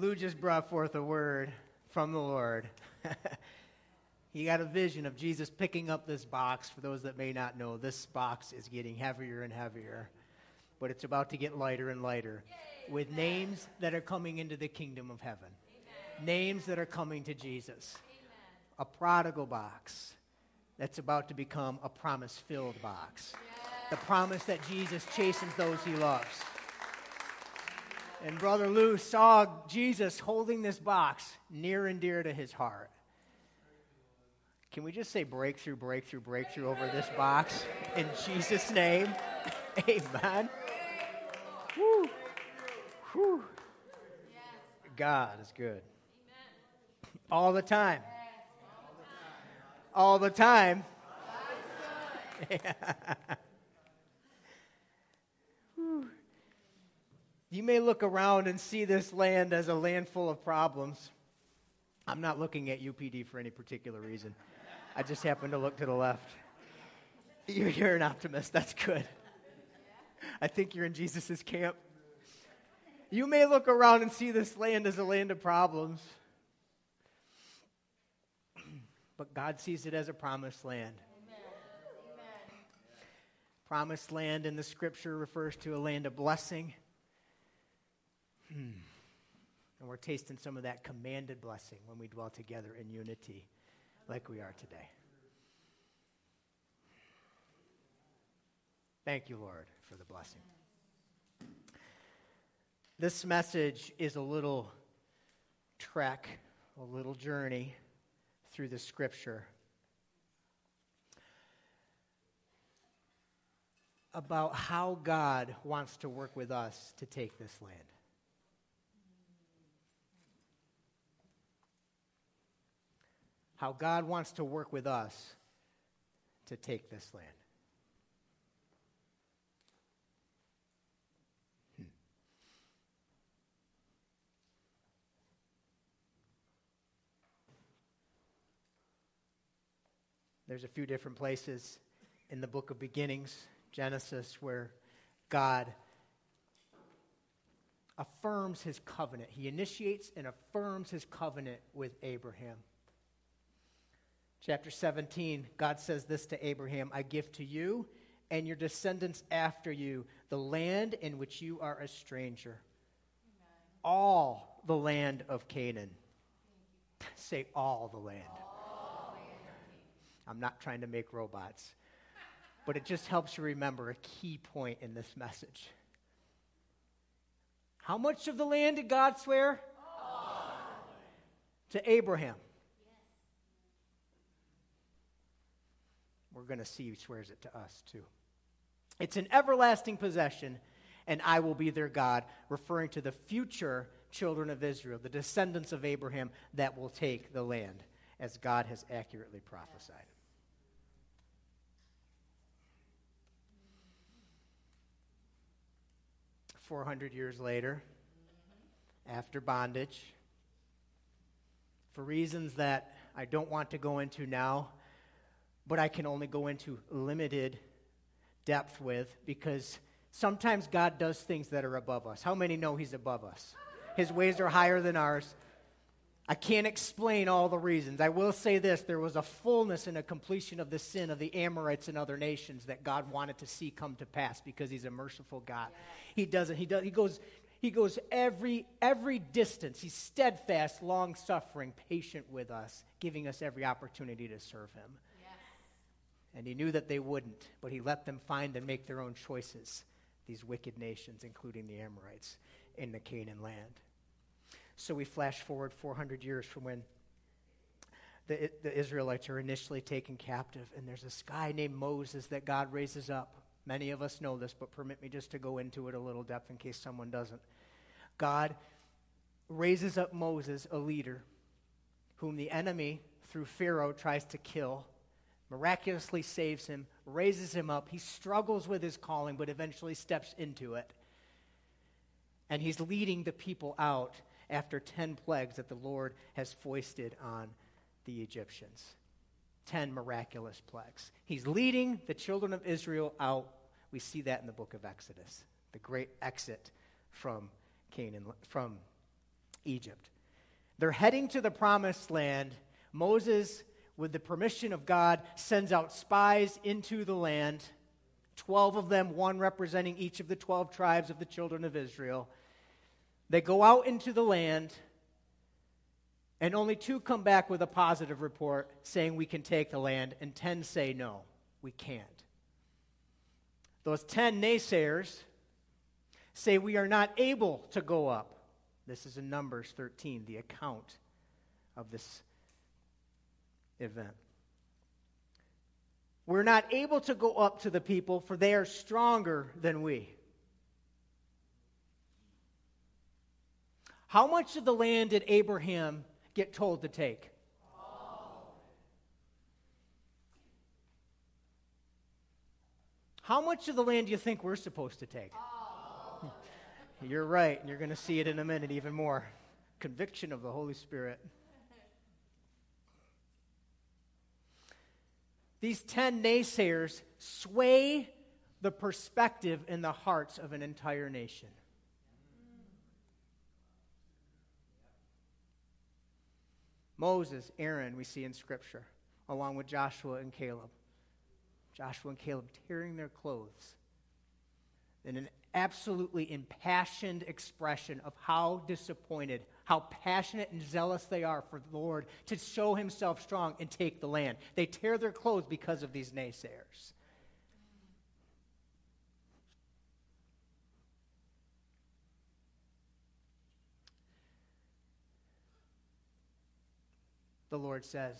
Lou just brought forth a word from the Lord. he got a vision of Jesus picking up this box. For those that may not know, this box is getting heavier and heavier, but it's about to get lighter and lighter Yay, with amen. names that are coming into the kingdom of heaven, amen. names that are coming to Jesus. Amen. A prodigal box that's about to become a promise filled box. The promise that Jesus chastens those he loves. And Brother Lou saw Jesus holding this box near and dear to his heart. Can we just say breakthrough, breakthrough, breakthrough over this box in Jesus' name? Amen. Whew. Whew. God is good. All the time. All the time. You may look around and see this land as a land full of problems. I'm not looking at UPD for any particular reason. I just happen to look to the left. You're, an optimist. That's good. I think you're in Jesus' camp. You may look around and see this land as a land of problems, but God sees it as a promised land. Promised land in the scripture refers to a land of blessing. And we're tasting some of that commanded blessing when we dwell together in unity like we are today. Thank you, Lord, for the blessing. This message is a little trek, a little journey through the scripture about how God wants to work with us to take this land. How God wants to work with us to take this land. Hmm. There's a few different places in the book of beginnings, Genesis, where God affirms his covenant. He initiates and affirms his covenant with Abraham. Chapter 17, God says this to Abraham I give to you and your descendants after you the land in which you are a stranger, Amen. all the land of Canaan. Say, all the land. All I'm not trying to make robots, but it just helps you remember a key point in this message. How much of the land did God swear? All. To Abraham. We're going to see swears it to us too. It's an everlasting possession, and I will be their God, referring to the future children of Israel, the descendants of Abraham that will take the land, as God has accurately prophesied. Four hundred years later, after bondage, for reasons that I don't want to go into now, but I can only go into limited depth with because sometimes God does things that are above us. How many know He's above us? His ways are higher than ours. I can't explain all the reasons. I will say this there was a fullness and a completion of the sin of the Amorites and other nations that God wanted to see come to pass because He's a merciful God. He doesn't, He does, He goes. He goes every, every distance. He's steadfast, long suffering, patient with us, giving us every opportunity to serve him. And he knew that they wouldn't, but he let them find and make their own choices, these wicked nations, including the Amorites, in the Canaan land. So we flash forward 400 years from when the, the Israelites are initially taken captive, and there's this guy named Moses that God raises up. Many of us know this, but permit me just to go into it a little depth in case someone doesn't. God raises up Moses, a leader, whom the enemy, through Pharaoh, tries to kill miraculously saves him, raises him up. He struggles with his calling, but eventually steps into it. And he's leading the people out after 10 plagues that the Lord has foisted on the Egyptians. 10 miraculous plagues. He's leading the children of Israel out. We see that in the book of Exodus, the great exit from Canaan, from Egypt. They're heading to the promised land. Moses, with the permission of God, sends out spies into the land 12 of them, one representing each of the 12 tribes of the children of Israel. They go out into the land, and only two come back with a positive report saying we can take the land, and 10 say no, we can't. Those 10 naysayers say we are not able to go up. This is in Numbers 13, the account of this event. We're not able to go up to the people, for they are stronger than we. How much of the land did Abraham get told to take? How much of the land do you think we're supposed to take? You're right, and you're going to see it in a minute even more. Conviction of the Holy Spirit. These 10 naysayers sway the perspective in the hearts of an entire nation. Moses, Aaron, we see in Scripture, along with Joshua and Caleb. Joshua and Caleb tearing their clothes in an absolutely impassioned expression of how disappointed, how passionate and zealous they are for the Lord to show himself strong and take the land. They tear their clothes because of these naysayers. The Lord says,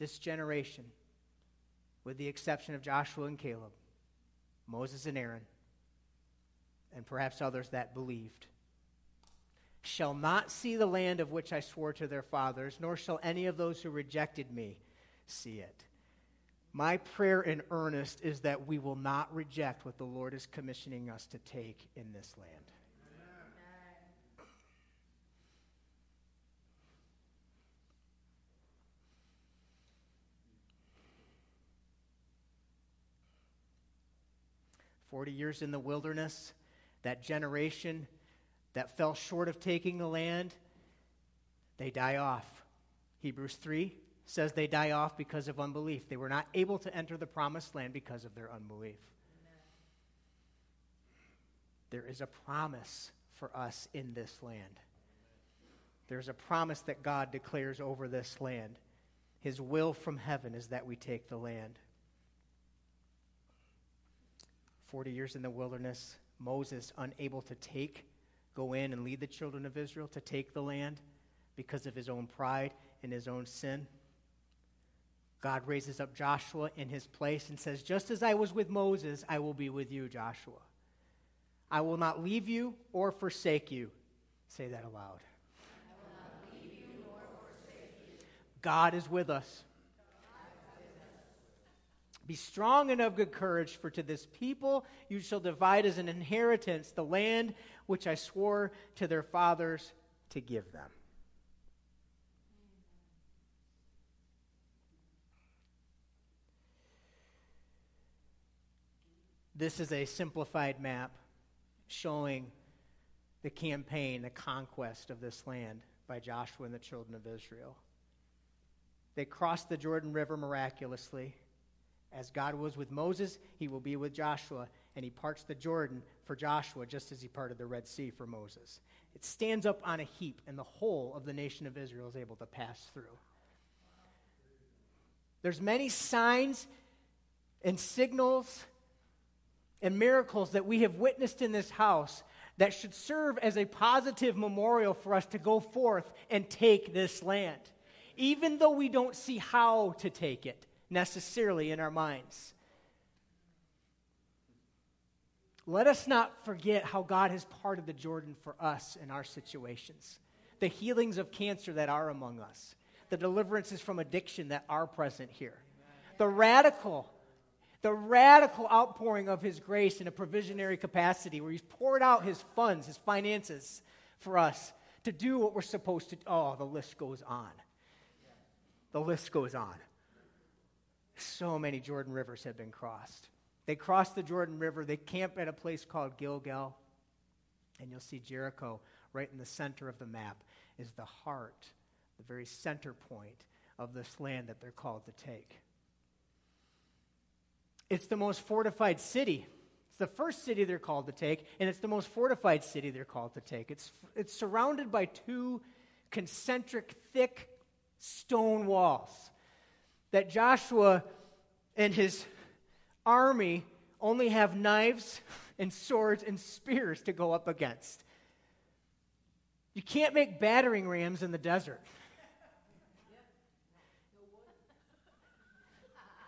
This generation, with the exception of Joshua and Caleb, Moses and Aaron, and perhaps others that believed, shall not see the land of which I swore to their fathers, nor shall any of those who rejected me see it. My prayer in earnest is that we will not reject what the Lord is commissioning us to take in this land. Forty years in the wilderness, that generation that fell short of taking the land, they die off. Hebrews 3 says they die off because of unbelief. They were not able to enter the promised land because of their unbelief. There is a promise for us in this land. There's a promise that God declares over this land. His will from heaven is that we take the land. 40 years in the wilderness, Moses unable to take, go in and lead the children of Israel to take the land because of his own pride and his own sin. God raises up Joshua in his place and says, Just as I was with Moses, I will be with you, Joshua. I will not leave you or forsake you. Say that aloud. God is with us. Be strong and of good courage, for to this people you shall divide as an inheritance the land which I swore to their fathers to give them. This is a simplified map showing the campaign, the conquest of this land by Joshua and the children of Israel. They crossed the Jordan River miraculously. As God was with Moses, he will be with Joshua, and he parts the Jordan for Joshua just as he parted the Red Sea for Moses. It stands up on a heap, and the whole of the nation of Israel is able to pass through. There's many signs and signals and miracles that we have witnessed in this house that should serve as a positive memorial for us to go forth and take this land, even though we don't see how to take it necessarily in our minds. Let us not forget how God has parted the Jordan for us in our situations, the healings of cancer that are among us, the deliverances from addiction that are present here, the radical the radical outpouring of his grace in a provisionary capacity where he's poured out his funds, his finances for us to do what we're supposed to. Oh, the list goes on. The list goes on. So many Jordan rivers have been crossed. They cross the Jordan River, they camp at a place called Gilgal, and you'll see Jericho right in the center of the map. is the heart, the very center point of this land that they're called to take. It's the most fortified city. It's the first city they're called to take, and it's the most fortified city they're called to take. It's, it's surrounded by two concentric, thick stone walls that Joshua and his army only have knives and swords and spears to go up against. You can't make battering rams in the desert.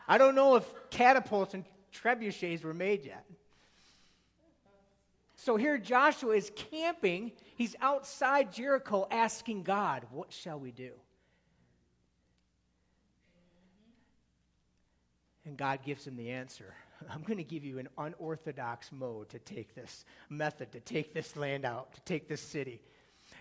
I don't know if catapults and trebuchets were made yet. So here Joshua is camping. He's outside Jericho asking God, What shall we do? And God gives him the answer. I'm going to give you an unorthodox mode to take this method, to take this land out, to take this city.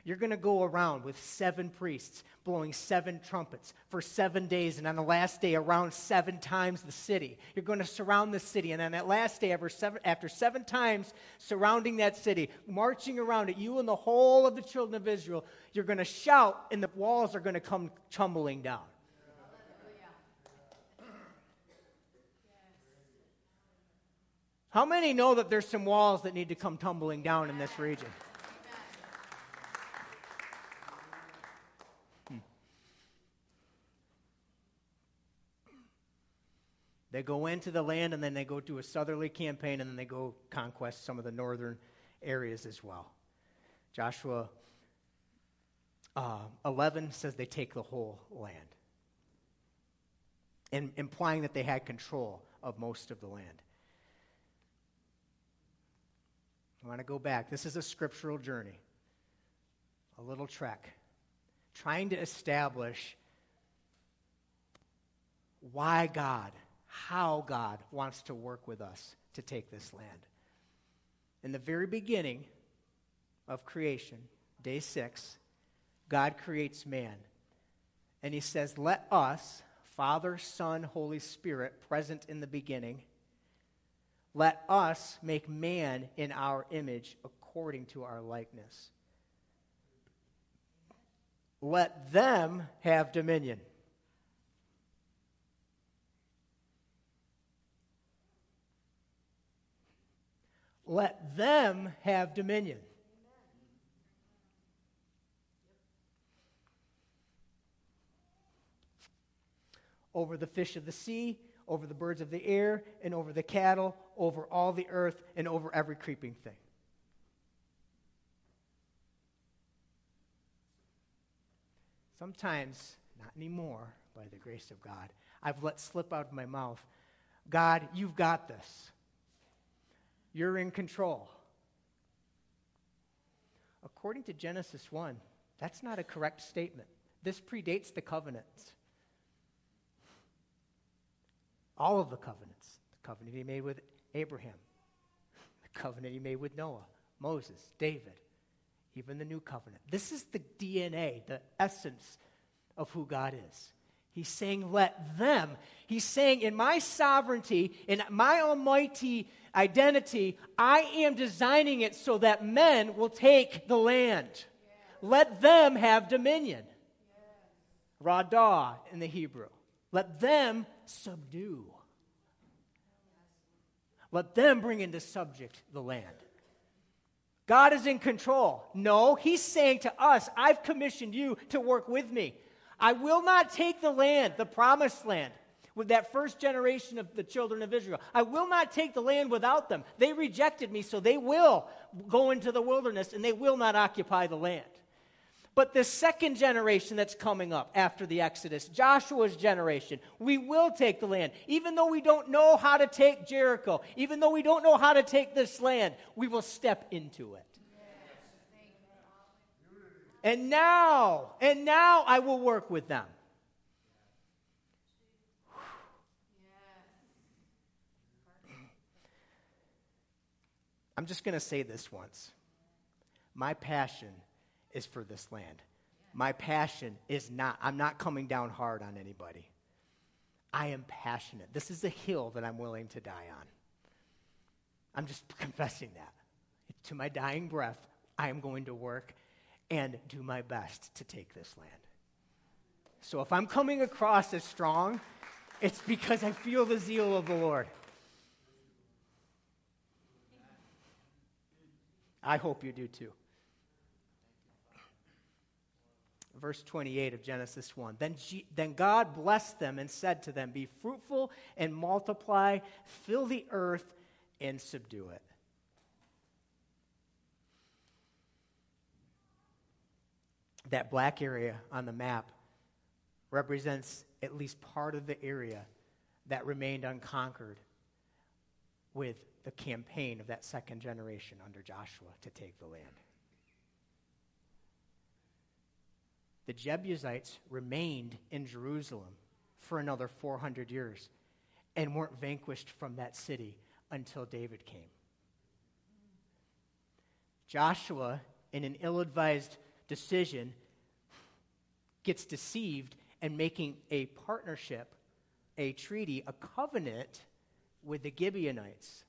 You're going to go around with seven priests blowing seven trumpets for seven days, and on the last day, around seven times the city. You're going to surround the city, and on that last day, after seven, after seven times surrounding that city, marching around it, you and the whole of the children of Israel, you're going to shout, and the walls are going to come tumbling down. How many know that there's some walls that need to come tumbling down in this region? They go into the land and then they go do a southerly campaign and then they go conquest some of the northern areas as well. Joshua uh, 11 says they take the whole land, and implying that they had control of most of the land. I want to go back. This is a scriptural journey, a little trek, trying to establish why God how God wants to work with us to take this land. In the very beginning of creation, day six, God creates man. And he says, Let us, Father, Son, Holy Spirit, present in the beginning, let us make man in our image according to our likeness. Let them have dominion. Let them have dominion. Over the fish of the sea, over the birds of the air, and over the cattle, over all the earth, and over every creeping thing. Sometimes, not anymore, by the grace of God, I've let slip out of my mouth God, you've got this. You're in control. According to Genesis 1, that's not a correct statement. This predates the covenants. All of the covenants. The covenant he made with Abraham, the covenant he made with Noah, Moses, David, even the new covenant. This is the DNA, the essence of who God is. He's saying, let them. He's saying, in my sovereignty, in my almighty identity, I am designing it so that men will take the land. Let them have dominion. Radah in the Hebrew. Let them subdue. Let them bring into subject the land. God is in control. No, He's saying to us, I've commissioned you to work with me. I will not take the land, the promised land, with that first generation of the children of Israel. I will not take the land without them. They rejected me, so they will go into the wilderness and they will not occupy the land. But the second generation that's coming up after the Exodus, Joshua's generation, we will take the land. Even though we don't know how to take Jericho, even though we don't know how to take this land, we will step into it. And now, and now I will work with them. I'm just going to say this once. My passion is for this land. My passion is not, I'm not coming down hard on anybody. I am passionate. This is a hill that I'm willing to die on. I'm just confessing that. To my dying breath, I am going to work and do my best to take this land. So if I'm coming across as strong, it's because I feel the zeal of the Lord. I hope you do too. Verse 28 of Genesis 1. Then, G- then God blessed them and said to them, Be fruitful and multiply, fill the earth and subdue it. That black area on the map represents at least part of the area that remained unconquered with the campaign of that second generation under Joshua to take the land. The Jebusites remained in Jerusalem for another 400 years and weren't vanquished from that city until David came. Joshua, in an ill advised decision, gets deceived and making a partnership, a treaty, a covenant with the Gibeonites.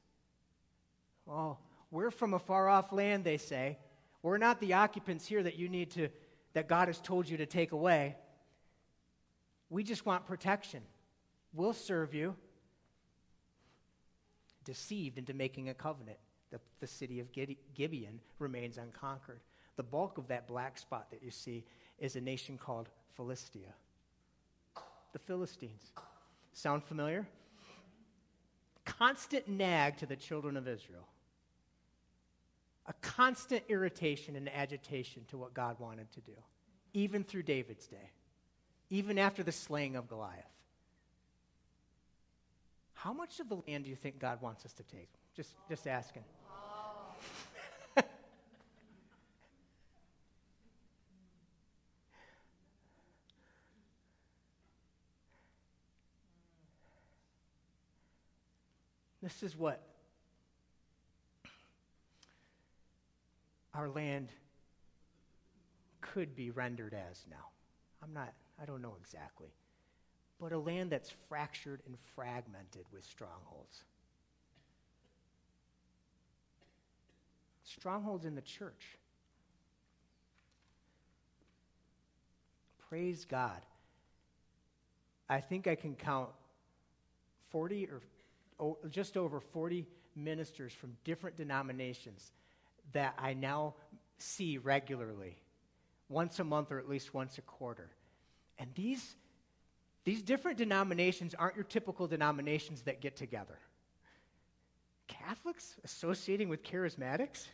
Oh, we're from a far off land, they say. We're not the occupants here that you need to, that God has told you to take away. We just want protection. We'll serve you. Deceived into making a covenant. The, the city of Gibeon remains unconquered. The bulk of that black spot that you see is a nation called Philistia the Philistines. Sound familiar? Constant nag to the children of Israel. A constant irritation and agitation to what God wanted to do, even through David's day, even after the slaying of Goliath. How much of the land do you think God wants us to take? Just, just asking. This is what our land could be rendered as now. I'm not, I don't know exactly. But a land that's fractured and fragmented with strongholds. Strongholds in the church. Praise God. I think I can count 40 or just over 40 ministers from different denominations that I now see regularly, once a month or at least once a quarter. And these, these different denominations aren't your typical denominations that get together. Catholics associating with charismatics?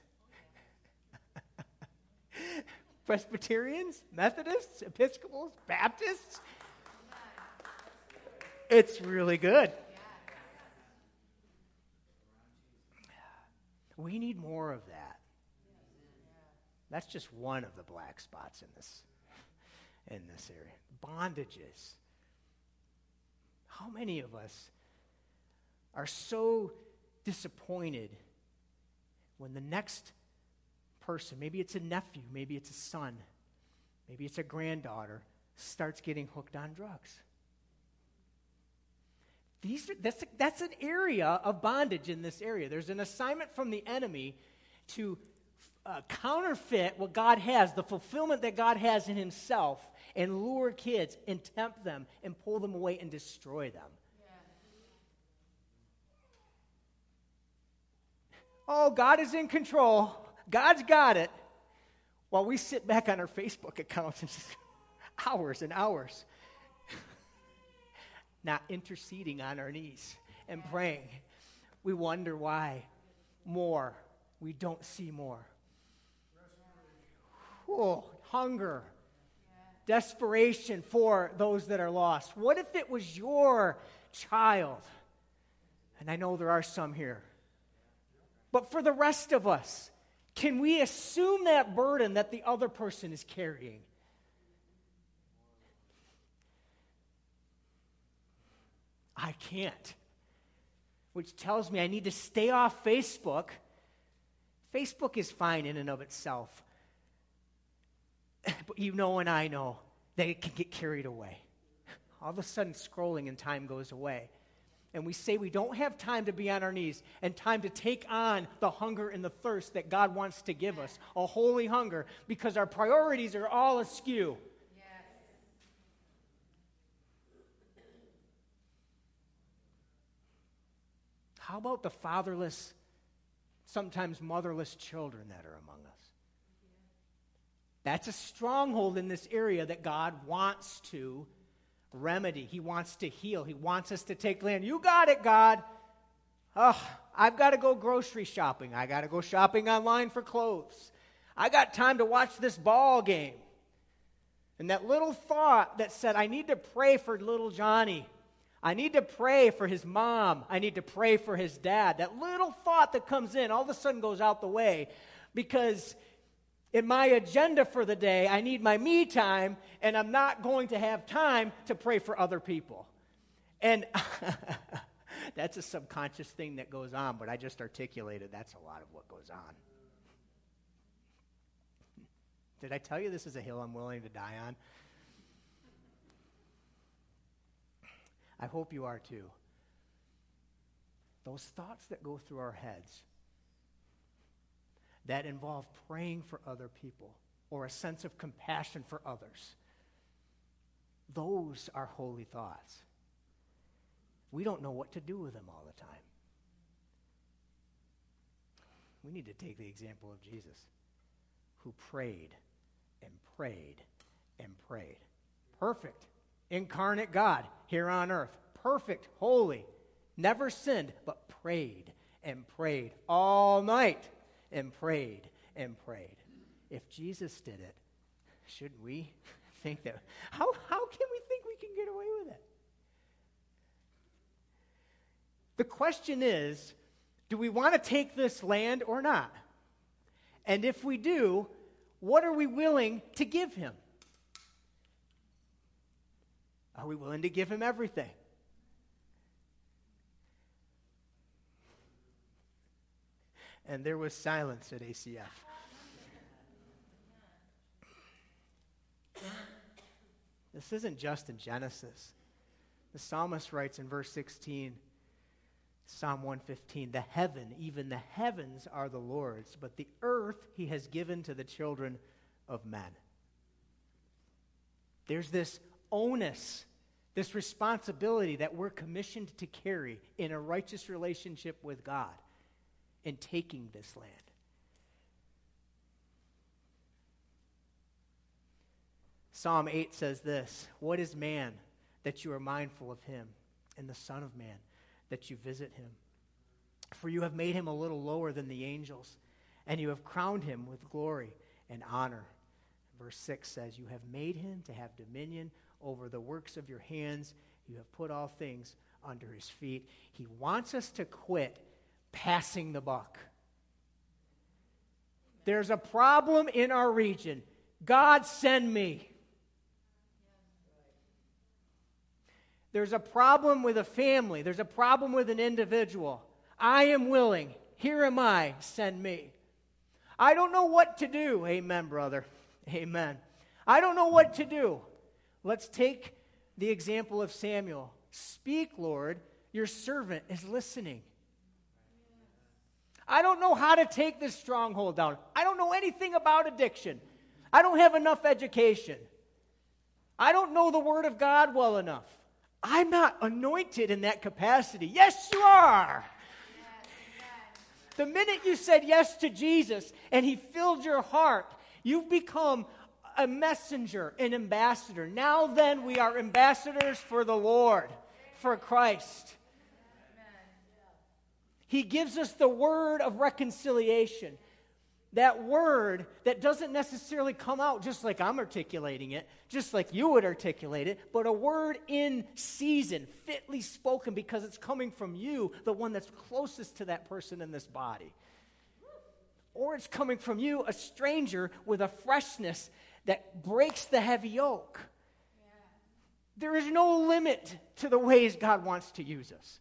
Presbyterians, Methodists, Episcopals, Baptists? It's really good. We need more of that. That's just one of the black spots in this, in this area. Bondages. How many of us are so disappointed when the next person, maybe it's a nephew, maybe it's a son, maybe it's a granddaughter, starts getting hooked on drugs? These are, that's, that's an area of bondage in this area. There's an assignment from the enemy to uh, counterfeit what God has, the fulfillment that God has in Himself, and lure kids and tempt them and pull them away and destroy them. Oh, God is in control. God's got it. While we sit back on our Facebook accounts and just hours and hours not interceding on our knees and praying. We wonder why more. We don't see more. Oh, hunger, desperation for those that are lost. What if it was your child? And I know there are some here. But for the rest of us, can we assume that burden that the other person is carrying? I can't. Which tells me I need to stay off Facebook. Facebook is fine in and of itself. But you know and I know that it can get carried away. All of a sudden, scrolling and time goes away. and we say we don't have time to be on our knees and time to take on the hunger and the thirst that God wants to give us, a holy hunger, because our priorities are all askew. Yes. How about the fatherless, sometimes motherless children that are among us? That's a stronghold in this area that God wants to remedy. He wants to heal. He wants us to take land. You got it, God. Oh, I've got to go grocery shopping. I got to go shopping online for clothes. I got time to watch this ball game. And that little thought that said, I need to pray for little Johnny. I need to pray for his mom. I need to pray for his dad. That little thought that comes in all of a sudden goes out the way because in my agenda for the day, I need my me time, and I'm not going to have time to pray for other people. And that's a subconscious thing that goes on, but I just articulated that's a lot of what goes on. Did I tell you this is a hill I'm willing to die on? I hope you are too. Those thoughts that go through our heads that involve praying for other people or a sense of compassion for others. Those are holy thoughts. We don't know what to do with them all the time. We need to take the example of Jesus, who prayed and prayed and prayed. Perfect, incarnate God here on earth. Perfect, holy, never sinned, but prayed and prayed all night and prayed and prayed. If Jesus did it, shouldn't we think that? How, how can we think we can get away with it? The question is do we want to take this land or not? And if we do, what are we willing to give him? Are we willing to give him everything? And there was silence at ACF. This isn't just in Genesis. The psalmist writes in verse 16, Psalm 115, the heaven, even the heavens are the Lord's, but the earth he has given to the children of men. There's this onus, this responsibility that we're commissioned to carry in a righteous relationship with God in taking this land. Psalm 8 says this What is man that you are mindful of him, and the Son of Man that you visit him? For you have made him a little lower than the angels, and you have crowned him with glory and honor. Verse 6 says, You have made him to have dominion over the works of your hands. You have put all things under his feet. He wants us to quit passing the buck. There's a problem in our region. God, send me. There's a problem with a family. There's a problem with an individual. I am willing. Here am I. Send me. I don't know what to do. Amen, brother. Amen. I don't know what to do. Let's take the example of Samuel. Speak, Lord. Your servant is listening. I don't know how to take this stronghold down. I don't know anything about addiction. I don't have enough education. I don't know the Word of God well enough. I'm not anointed in that capacity. Yes, you are. The minute you said yes to Jesus and He filled your heart, you've become a messenger, an ambassador. Now then, we are ambassadors for the Lord, for Christ. He gives us the word of reconciliation. That word that doesn't necessarily come out just like I'm articulating it, just like you would articulate it, but a word in season, fitly spoken because it's coming from you, the one that's closest to that person in this body. Or it's coming from you, a stranger with a freshness that breaks the heavy yoke. There is no limit to the ways God wants to use us.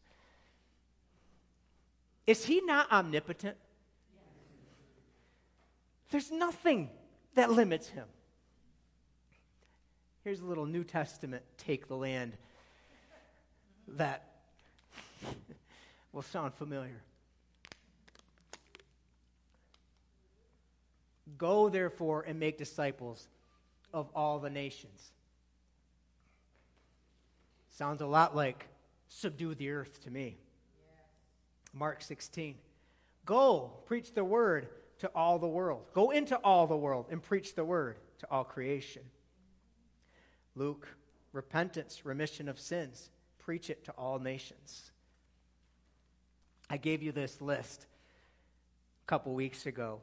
Is he not omnipotent? There's nothing that limits him. Here's a little New Testament take the land that will sound familiar. Go, therefore, and make disciples of all the nations. Sounds a lot like subdue the earth to me. Mark 16. Go, preach the word to all the world. Go into all the world and preach the word to all creation. Luke, repentance, remission of sins. Preach it to all nations. I gave you this list a couple weeks ago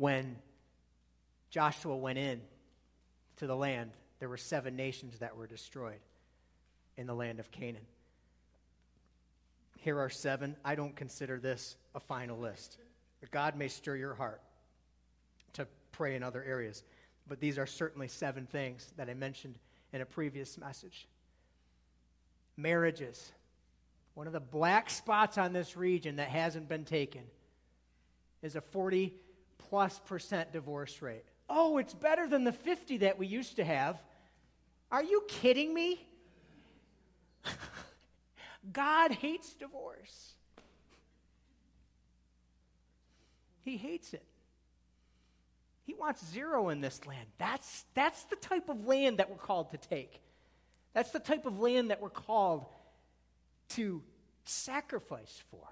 when Joshua went in to the land, there were seven nations that were destroyed in the land of Canaan. Here are seven. I don't consider this a final list. God may stir your heart to pray in other areas. But these are certainly seven things that I mentioned in a previous message. Marriages. One of the black spots on this region that hasn't been taken is a 40 plus percent divorce rate. Oh, it's better than the 50 that we used to have. Are you kidding me? God hates divorce. He hates it. He wants zero in this land. That's, that's the type of land that we're called to take. That's the type of land that we're called to sacrifice for.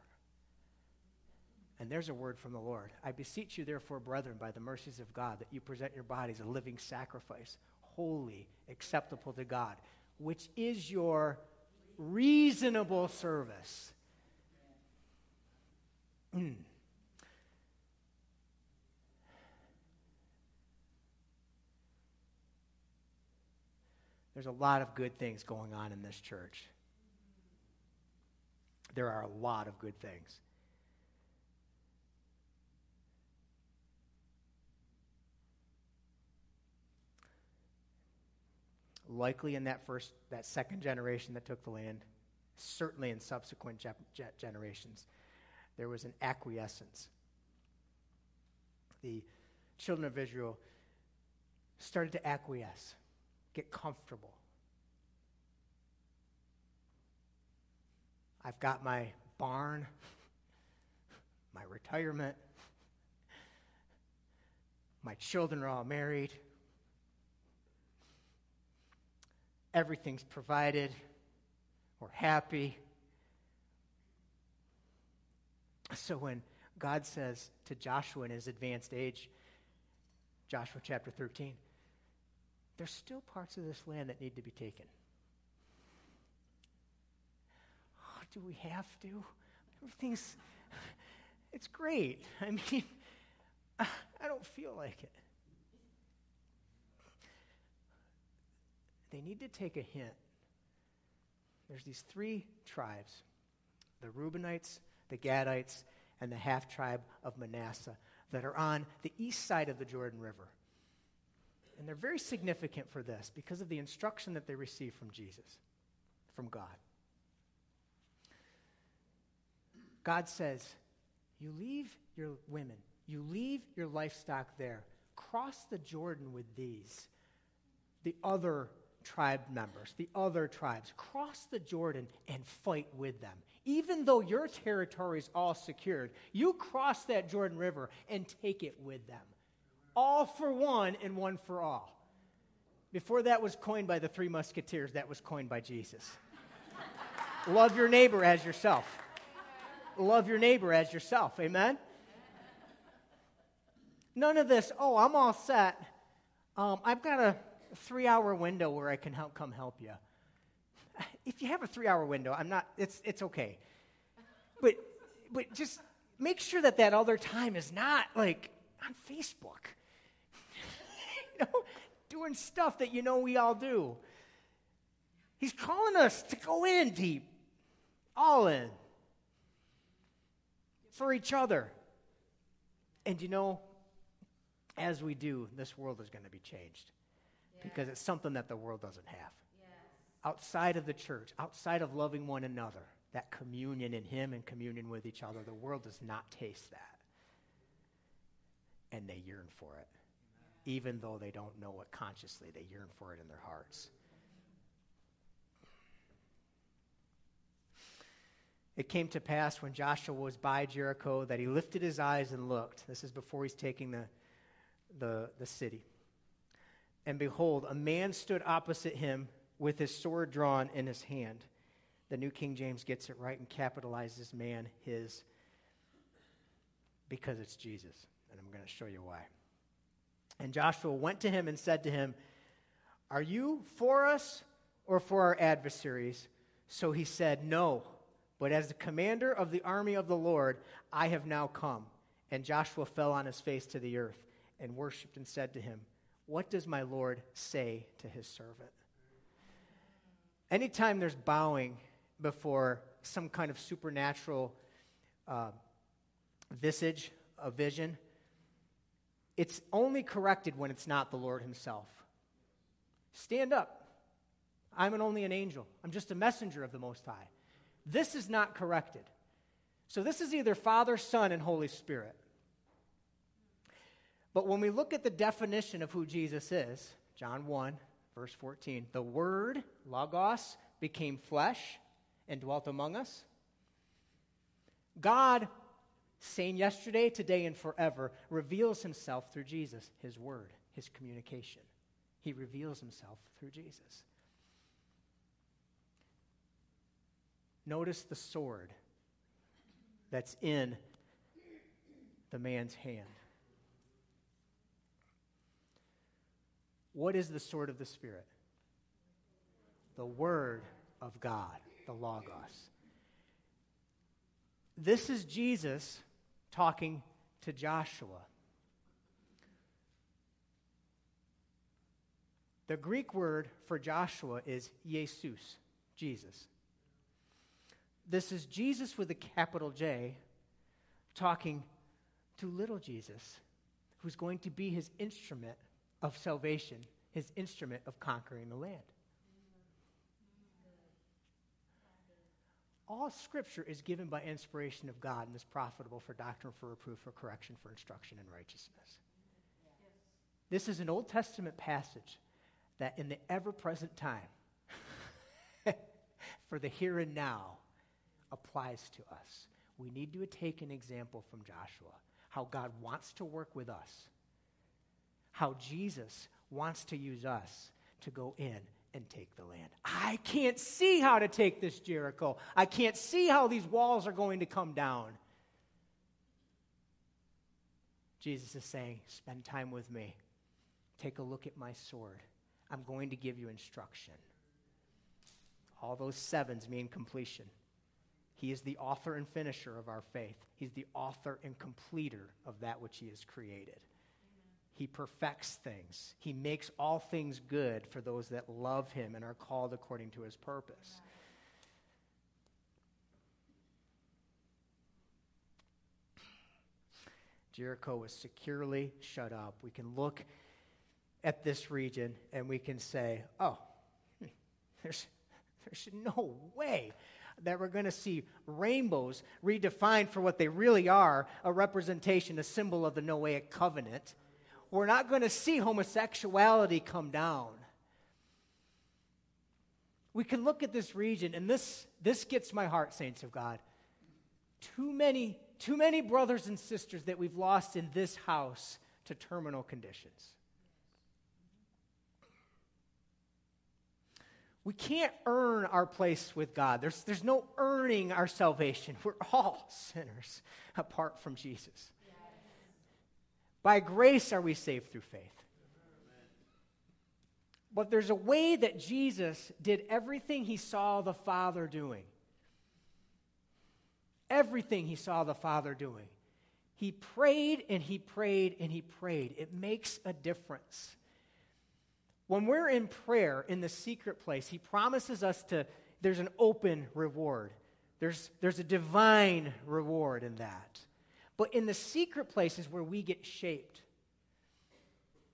And there's a word from the Lord. I beseech you, therefore, brethren, by the mercies of God, that you present your bodies a living sacrifice, holy, acceptable to God, which is your reasonable service. Mm. There's a lot of good things going on in this church. There are a lot of good things. Likely in that first, that second generation that took the land, certainly in subsequent ge- generations, there was an acquiescence. The children of Israel started to acquiesce, get comfortable. I've got my barn, my retirement, my children are all married. Everything's provided, we're happy. So when God says to Joshua in his advanced age, Joshua chapter 13, there's still parts of this land that need to be taken. Oh, do we have to? Everything's, it's great. I mean, I don't feel like it. They need to take a hint. There's these three tribes the Reubenites, the Gadites, and the half tribe of Manasseh that are on the east side of the Jordan River. And they're very significant for this because of the instruction that they receive from Jesus, from God. God says, You leave your women, you leave your livestock there, cross the Jordan with these, the other tribe members, the other tribes, cross the Jordan and fight with them. Even though your territory is all secured, you cross that Jordan River and take it with them. All for one and one for all. Before that was coined by the three musketeers, that was coined by Jesus. Love your neighbor as yourself. Love your neighbor as yourself. Amen? None of this, oh, I'm all set. Um, I've got a three hour window where I can help come help you. If you have a three hour window, I'm not, it's, it's okay. But, but just make sure that that other time is not like on Facebook. you know, doing stuff that you know we all do. He's calling us to go in deep, all in, for each other. And you know, as we do, this world is going to be changed because it's something that the world doesn't have. Yes. Outside of the church, outside of loving one another, that communion in Him and communion with each other, the world does not taste that. And they yearn for it. Even though they don't know it consciously, they yearn for it in their hearts. It came to pass when Joshua was by Jericho that he lifted his eyes and looked. This is before he's taking the, the, the city. And behold, a man stood opposite him with his sword drawn in his hand. The New King James gets it right and capitalizes man, his, because it's Jesus. And I'm going to show you why. And Joshua went to him and said to him, Are you for us or for our adversaries? So he said, No, but as the commander of the army of the Lord, I have now come. And Joshua fell on his face to the earth and worshiped and said to him, What does my Lord say to his servant? Anytime there's bowing before some kind of supernatural uh, visage, a vision, it's only corrected when it's not the Lord Himself. Stand up. I'm an, only an angel. I'm just a messenger of the Most High. This is not corrected. So this is either Father, Son, and Holy Spirit. But when we look at the definition of who Jesus is, John 1, verse 14, the Word, Logos, became flesh and dwelt among us. God, same yesterday, today, and forever, reveals himself through Jesus, his Word, his communication. He reveals himself through Jesus. Notice the sword that's in the man's hand. What is the sword of the Spirit? The Word of God, the Logos. This is Jesus talking to Joshua. The Greek word for Joshua is Jesus, Jesus. This is Jesus with a capital J talking to little Jesus, who's going to be his instrument of salvation, his instrument of conquering the land. All scripture is given by inspiration of God and is profitable for doctrine, for reproof, for correction, for instruction in righteousness. This is an Old Testament passage that in the ever present time, for the here and now, applies to us. We need to take an example from Joshua, how God wants to work with us, how Jesus wants to use us to go in and take the land. I can't see how to take this Jericho. I can't see how these walls are going to come down. Jesus is saying, Spend time with me. Take a look at my sword. I'm going to give you instruction. All those sevens mean completion. He is the author and finisher of our faith. He's the author and completer of that which He has created. He perfects things. He makes all things good for those that love Him and are called according to His purpose. Jericho was securely shut up. We can look at this region and we can say, oh, hmm, there's, there's no way that we're going to see rainbows redefined for what they really are a representation, a symbol of the Noahic covenant. We're not going to see homosexuality come down. We can look at this region, and this, this gets my heart, saints of God. Too many, too many brothers and sisters that we've lost in this house to terminal conditions. We can't earn our place with God. There's, there's no earning our salvation. We're all sinners apart from Jesus. By grace are we saved through faith. But there's a way that Jesus did everything he saw the Father doing. Everything he saw the Father doing. He prayed and he prayed and he prayed. It makes a difference. When we're in prayer in the secret place, He promises us to, there's an open reward. There's, there's a divine reward in that. But in the secret places where we get shaped,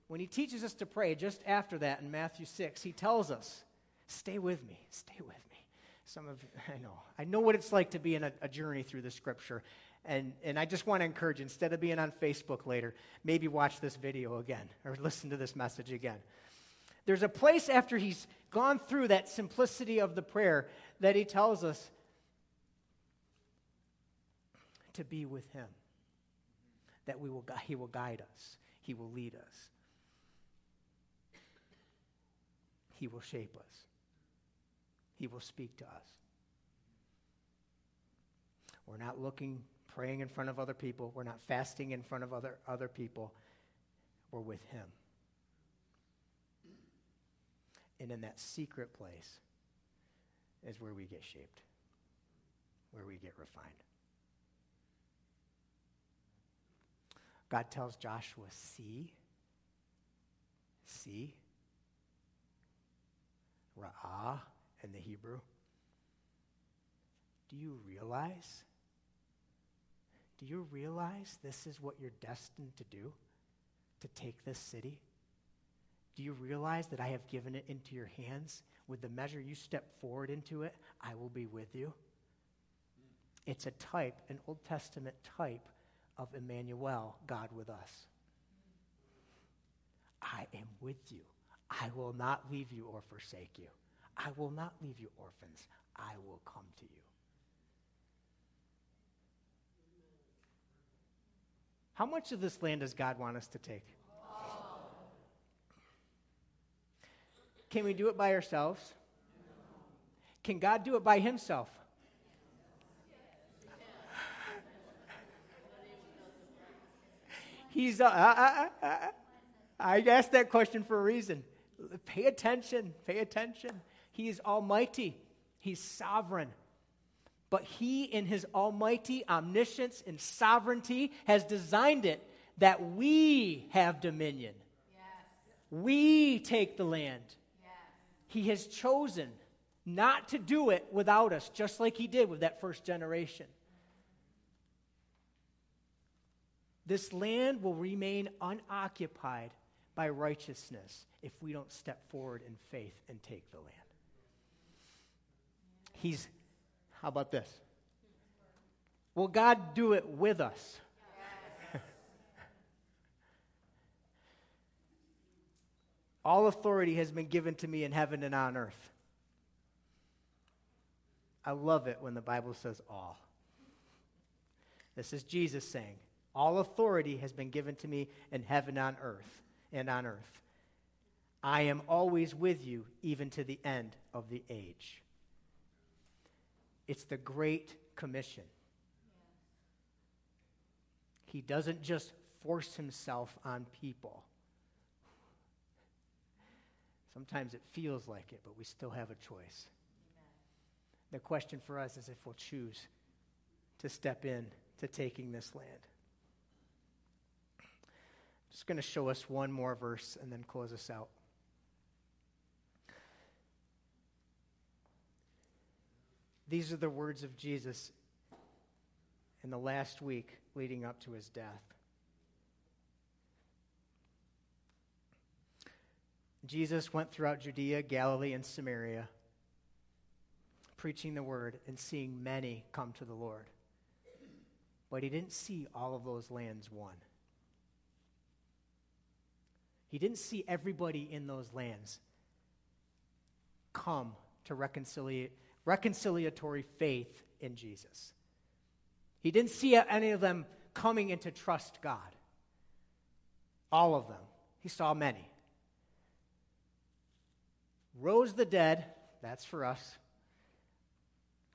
when He teaches us to pray, just after that in Matthew 6, He tells us, Stay with me, stay with me. Some of I know. I know what it's like to be in a, a journey through the scripture. And, and I just want to encourage, instead of being on Facebook later, maybe watch this video again or listen to this message again. There's a place after he's gone through that simplicity of the prayer that he tells us, to be with Him. That we will, He will guide us, He will lead us, He will shape us, He will speak to us. We're not looking, praying in front of other people. We're not fasting in front of other, other people. We're with Him. And in that secret place is where we get shaped, where we get refined. God tells Joshua, see, see, ra'ah in the Hebrew. Do you realize? Do you realize this is what you're destined to do? To take this city? Do you realize that I have given it into your hands? With the measure you step forward into it, I will be with you. It's a type, an Old Testament type of Emmanuel, God with us. I am with you. I will not leave you or forsake you. I will not leave you orphans. I will come to you. How much of this land does God want us to take? Can we do it by ourselves? Can God do it by himself? He's, uh, uh, uh, uh, I asked that question for a reason. Pay attention, pay attention. He is almighty, He's sovereign. But He, in His almighty omniscience and sovereignty, has designed it that we have dominion. Yes. We take the land. Yes. He has chosen not to do it without us, just like He did with that first generation. This land will remain unoccupied by righteousness if we don't step forward in faith and take the land. He's, how about this? Will God do it with us? All authority has been given to me in heaven and on earth. I love it when the Bible says all. This is Jesus saying, all authority has been given to me in heaven on earth and on earth. I am always with you even to the end of the age. It's the great commission. He doesn't just force himself on people. Sometimes it feels like it, but we still have a choice. The question for us is if we'll choose to step in to taking this land just going to show us one more verse and then close us out. These are the words of Jesus in the last week leading up to his death. Jesus went throughout Judea, Galilee, and Samaria, preaching the word and seeing many come to the Lord. But he didn't see all of those lands won. He didn't see everybody in those lands come to reconcilia- reconciliatory faith in Jesus. He didn't see any of them coming into trust God. All of them. He saw many. Rose the dead, that's for us.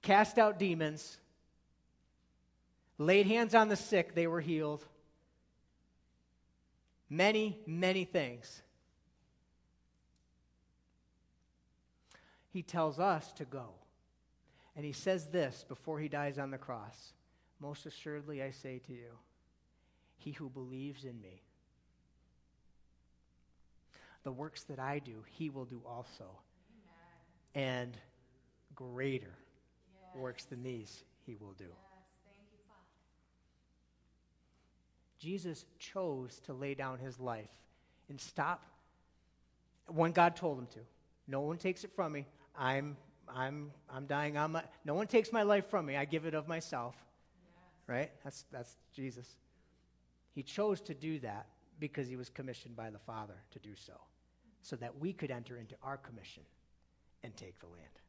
Cast out demons. Laid hands on the sick, they were healed many, many things. He tells us to go. And he says this before he dies on the cross Most assuredly, I say to you, he who believes in me, the works that I do, he will do also. Amen. And greater yes. works than these he will do. Jesus chose to lay down his life and stop when God told him to. No one takes it from me. I'm, I'm, I'm dying no one takes my life from me. I give it of myself. Right? That's, that's Jesus. He chose to do that because he was commissioned by the Father to do so, so that we could enter into our commission and take the land.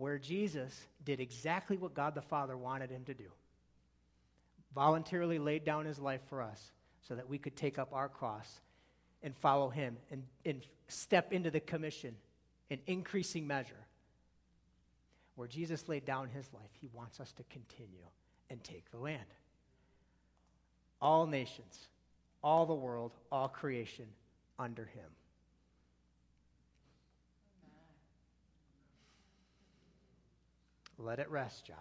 where Jesus did exactly what God the Father wanted him to do voluntarily laid down his life for us so that we could take up our cross and follow him and, and step into the commission in increasing measure. Where Jesus laid down his life, he wants us to continue and take the land. All nations, all the world, all creation under him. Let it rest, Josh.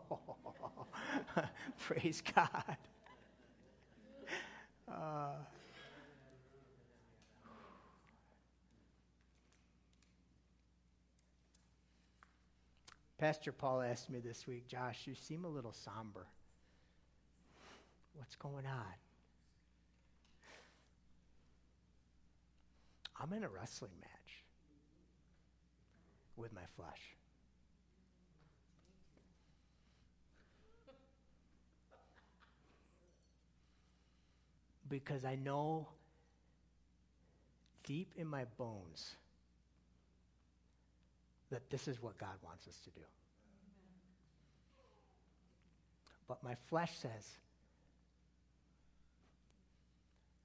praise God. Uh, Pastor Paul asked me this week, Josh, you seem a little somber. What's going on? I'm in a wrestling match with my flesh. Because I know deep in my bones that this is what God wants us to do. But my flesh says,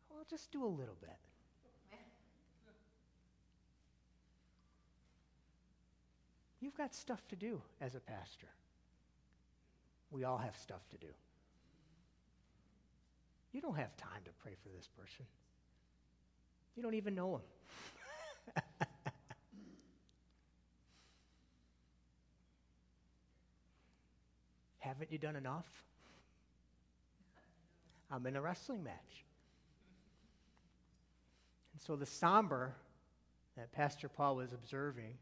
well, just do a little bit. You've got stuff to do as a pastor. We all have stuff to do. You don't have time to pray for this person. You don't even know him. Haven't you done enough? I'm in a wrestling match. And so the somber that Pastor Paul was observing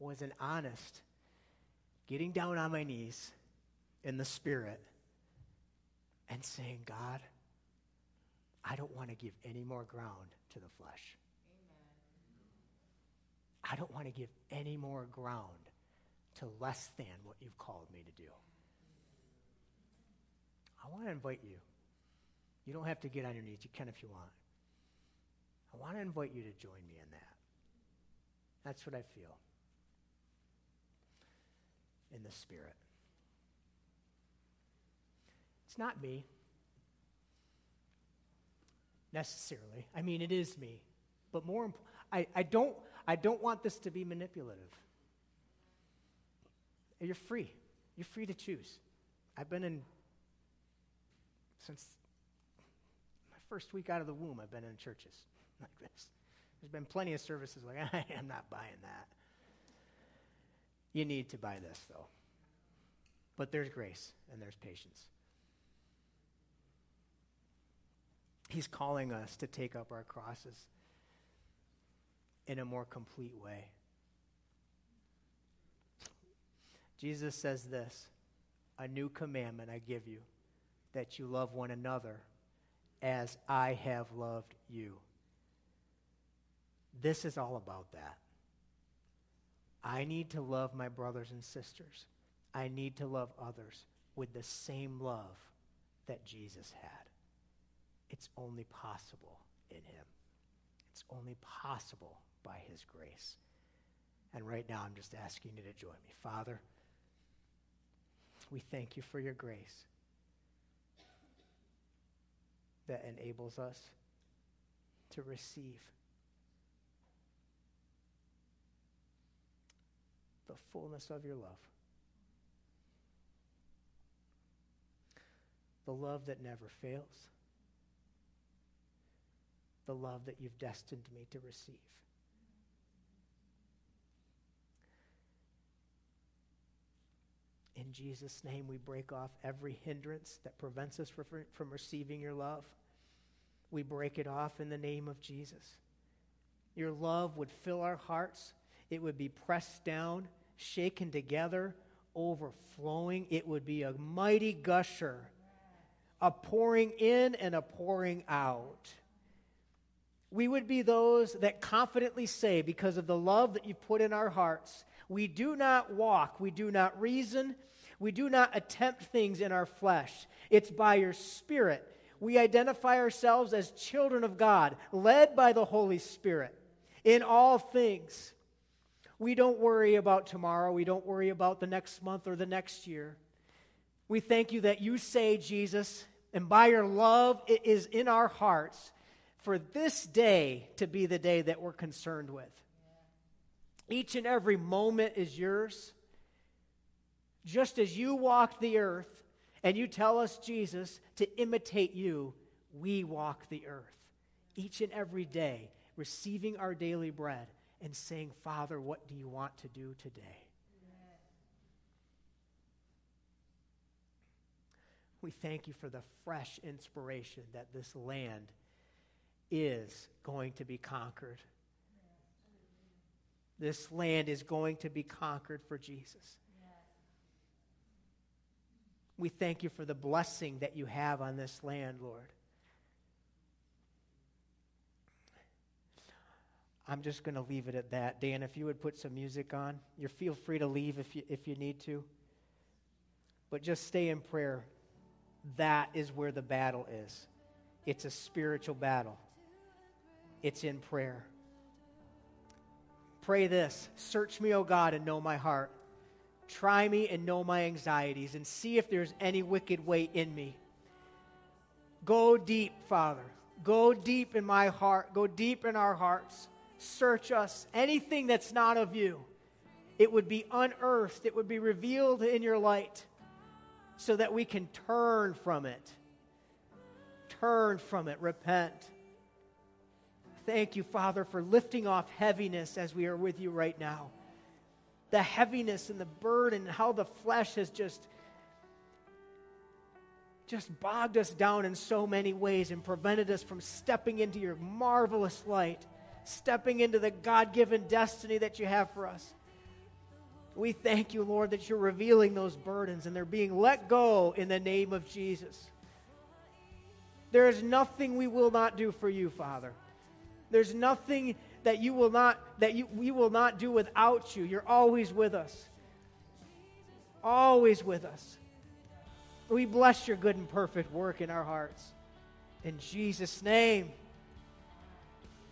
was an honest getting down on my knees in the Spirit and saying, God, I don't want to give any more ground to the flesh. Amen. I don't want to give any more ground to less than what you've called me to do. I want to invite you. You don't have to get on your knees. You can if you want. I want to invite you to join me in that. That's what I feel in the Spirit. It's not me necessarily. I mean, it is me. But more I, don't, I don't want this to be manipulative. You're free. You're free to choose. I've been in, since my first week out of the womb, I've been in churches like this. There's been plenty of services like, I am not buying that. You need to buy this, though. But there's grace and there's patience. He's calling us to take up our crosses in a more complete way. Jesus says this A new commandment I give you, that you love one another as I have loved you. This is all about that. I need to love my brothers and sisters. I need to love others with the same love that Jesus had. It's only possible in him. It's only possible by his grace. And right now, I'm just asking you to join me. Father, we thank you for your grace that enables us to receive the fullness of your love. The love that never fails. The love that you've destined me to receive. In Jesus' name, we break off every hindrance that prevents us from, receiving your love. We break it off in the name of Jesus. Your love would fill our hearts it would be pressed down, shaken together, overflowing. It would be a mighty gusher, a pouring in and a pouring out. We would be those that confidently say, because of the love that you put in our hearts, we do not walk, we do not reason, We do not attempt things in our flesh, it's by your Spirit. We identify ourselves as children of God, led by the Holy Spirit in all things. We don't worry about tomorrow. We don't worry about the next month or the next year. We thank you that you say, Jesus, and by your love, it is in our hearts for this day to be the day that we're concerned with. Each and every moment is yours. Just as you walk the earth and you tell us, Jesus, to imitate you, we walk the earth each and every day, receiving our daily bread and saying, Father, what do you want to do today? We thank you for the fresh inspiration that this land is going to be conquered. This land is going to be conquered for Jesus. We thank you for the blessing that you have on this land, Lord. I'm just going to leave it at that. Dan, if you would put some music on, you feel free to leave if you, if you need to. But just stay in prayer. That is where the battle is. It's a spiritual battle, it's in prayer. Pray this Search me, O God, and know my heart. Try me and know my anxieties, and see if there's any wicked way in me. Go deep, Father. Go deep in my heart. Go deep in our hearts. Search us. Anything that's not of you, it would be unearthed, it would be revealed in your light so that we can turn from it. Turn from it. Repent. Thank you, Father, for lifting off heaviness as we are with you right now. The heaviness and the burden, how the flesh has just just bogged us down in so many ways and prevented us from stepping into your marvelous light, stepping into the God given destiny that you have for us. We thank you, Lord, that you're revealing those burdens and they're being let go in the name of Jesus. There is nothing we will not do for you, Father. There's nothing that you will not that you, we will not do without you. You're always with us. Always with us. We bless your good and perfect work in our hearts. In Jesus' name.